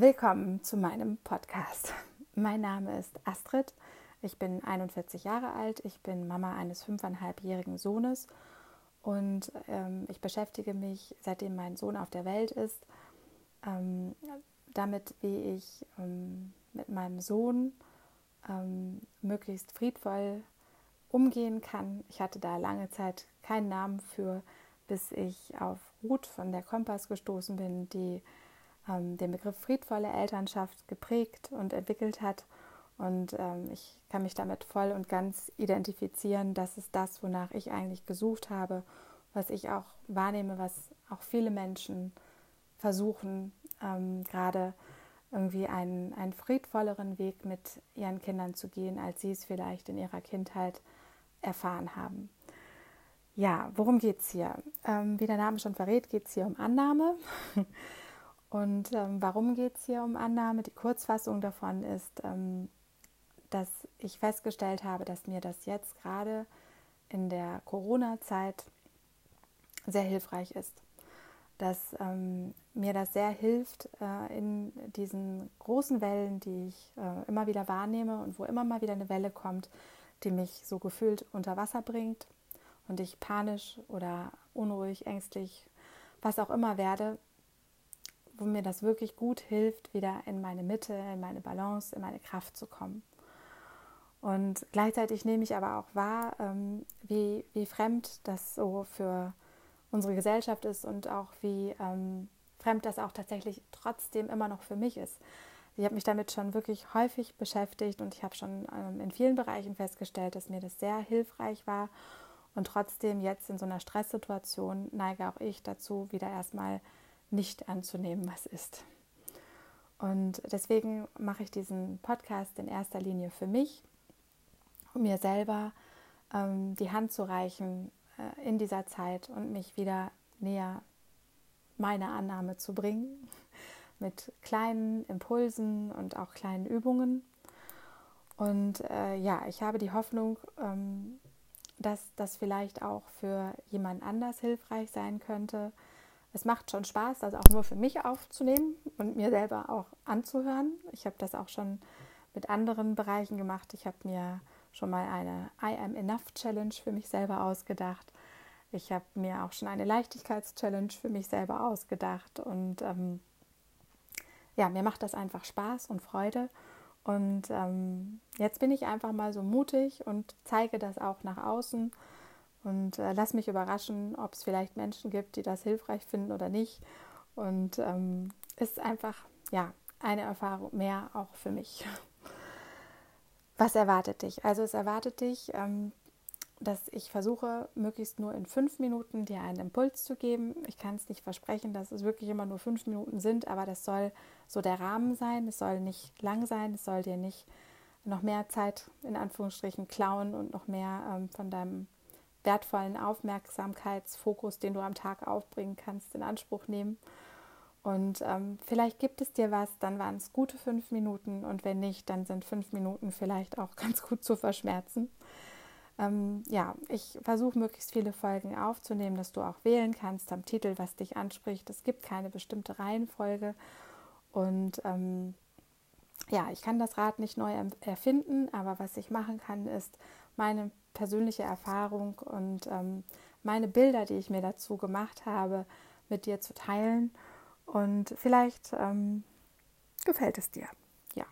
Willkommen zu meinem Podcast. Mein Name ist Astrid. Ich bin 41 Jahre alt. Ich bin Mama eines fünfeinhalbjährigen Sohnes und ähm, ich beschäftige mich, seitdem mein Sohn auf der Welt ist, ähm, damit, wie ich ähm, mit meinem Sohn ähm, möglichst friedvoll umgehen kann. Ich hatte da lange Zeit keinen Namen für, bis ich auf Ruth von der Kompass gestoßen bin, die ähm, den Begriff friedvolle Elternschaft geprägt und entwickelt hat. Und ähm, ich kann mich damit voll und ganz identifizieren. Das ist das, wonach ich eigentlich gesucht habe, was ich auch wahrnehme, was auch viele Menschen versuchen, ähm, gerade irgendwie einen, einen friedvolleren Weg mit ihren Kindern zu gehen, als sie es vielleicht in ihrer Kindheit erfahren haben. Ja, worum geht es hier? Ähm, wie der Name schon verrät, geht es hier um Annahme. Und ähm, warum geht es hier um Annahme? Die Kurzfassung davon ist, ähm, dass ich festgestellt habe, dass mir das jetzt gerade in der Corona-Zeit sehr hilfreich ist. Dass ähm, mir das sehr hilft äh, in diesen großen Wellen, die ich äh, immer wieder wahrnehme und wo immer mal wieder eine Welle kommt, die mich so gefühlt unter Wasser bringt und ich panisch oder unruhig, ängstlich, was auch immer werde, wo mir das wirklich gut hilft, wieder in meine Mitte, in meine Balance, in meine Kraft zu kommen. Und gleichzeitig nehme ich aber auch wahr, ähm, wie, wie fremd das so für unsere Gesellschaft ist und auch wie ähm, fremd das auch tatsächlich trotzdem immer noch für mich ist. Ich habe mich damit schon wirklich häufig beschäftigt und ich habe schon ähm, in vielen Bereichen festgestellt, dass mir das sehr hilfreich war. Und trotzdem jetzt in so einer Stresssituation neige auch ich dazu, wieder erstmal nicht anzunehmen, was ist. Und deswegen mache ich diesen Podcast in erster Linie für mich, um mir selber ähm, die Hand zu reichen äh, in dieser Zeit und mich wieder näher meiner Annahme zu bringen, mit kleinen Impulsen und auch kleinen Übungen. Und äh, ja, ich habe die Hoffnung, ähm, dass das vielleicht auch für jemand anders hilfreich sein könnte, es macht schon Spaß, das auch nur für mich aufzunehmen und mir selber auch anzuhören. Ich habe das auch schon mit anderen Bereichen gemacht. Ich habe mir schon mal eine I am enough Challenge für mich selber ausgedacht. Ich habe mir auch schon eine Leichtigkeitschallenge für mich selber ausgedacht. Und ähm, ja, mir macht das einfach Spaß und Freude. Und ähm, jetzt bin ich einfach mal so mutig und zeige das auch nach außen und äh, lass mich überraschen, ob es vielleicht Menschen gibt, die das hilfreich finden oder nicht. Und ähm, ist einfach ja eine Erfahrung mehr auch für mich. Was erwartet dich? Also es erwartet dich, ähm, dass ich versuche, möglichst nur in fünf Minuten dir einen Impuls zu geben. Ich kann es nicht versprechen, dass es wirklich immer nur fünf Minuten sind, aber das soll so der Rahmen sein. Es soll nicht lang sein, es soll dir nicht noch mehr Zeit in Anführungsstrichen klauen und noch mehr ähm, von deinem wertvollen Aufmerksamkeitsfokus, den du am Tag aufbringen kannst, in Anspruch nehmen. Und ähm, vielleicht gibt es dir was, dann waren es gute fünf Minuten und wenn nicht, dann sind fünf Minuten vielleicht auch ganz gut zu verschmerzen. Ähm, ja, ich versuche möglichst viele Folgen aufzunehmen, dass du auch wählen kannst am Titel, was dich anspricht. Es gibt keine bestimmte Reihenfolge und ähm, ja, ich kann das Rad nicht neu erfinden, aber was ich machen kann, ist meine persönliche Erfahrung und ähm, meine Bilder, die ich mir dazu gemacht habe, mit dir zu teilen. Und vielleicht ähm, gefällt es dir. Ja.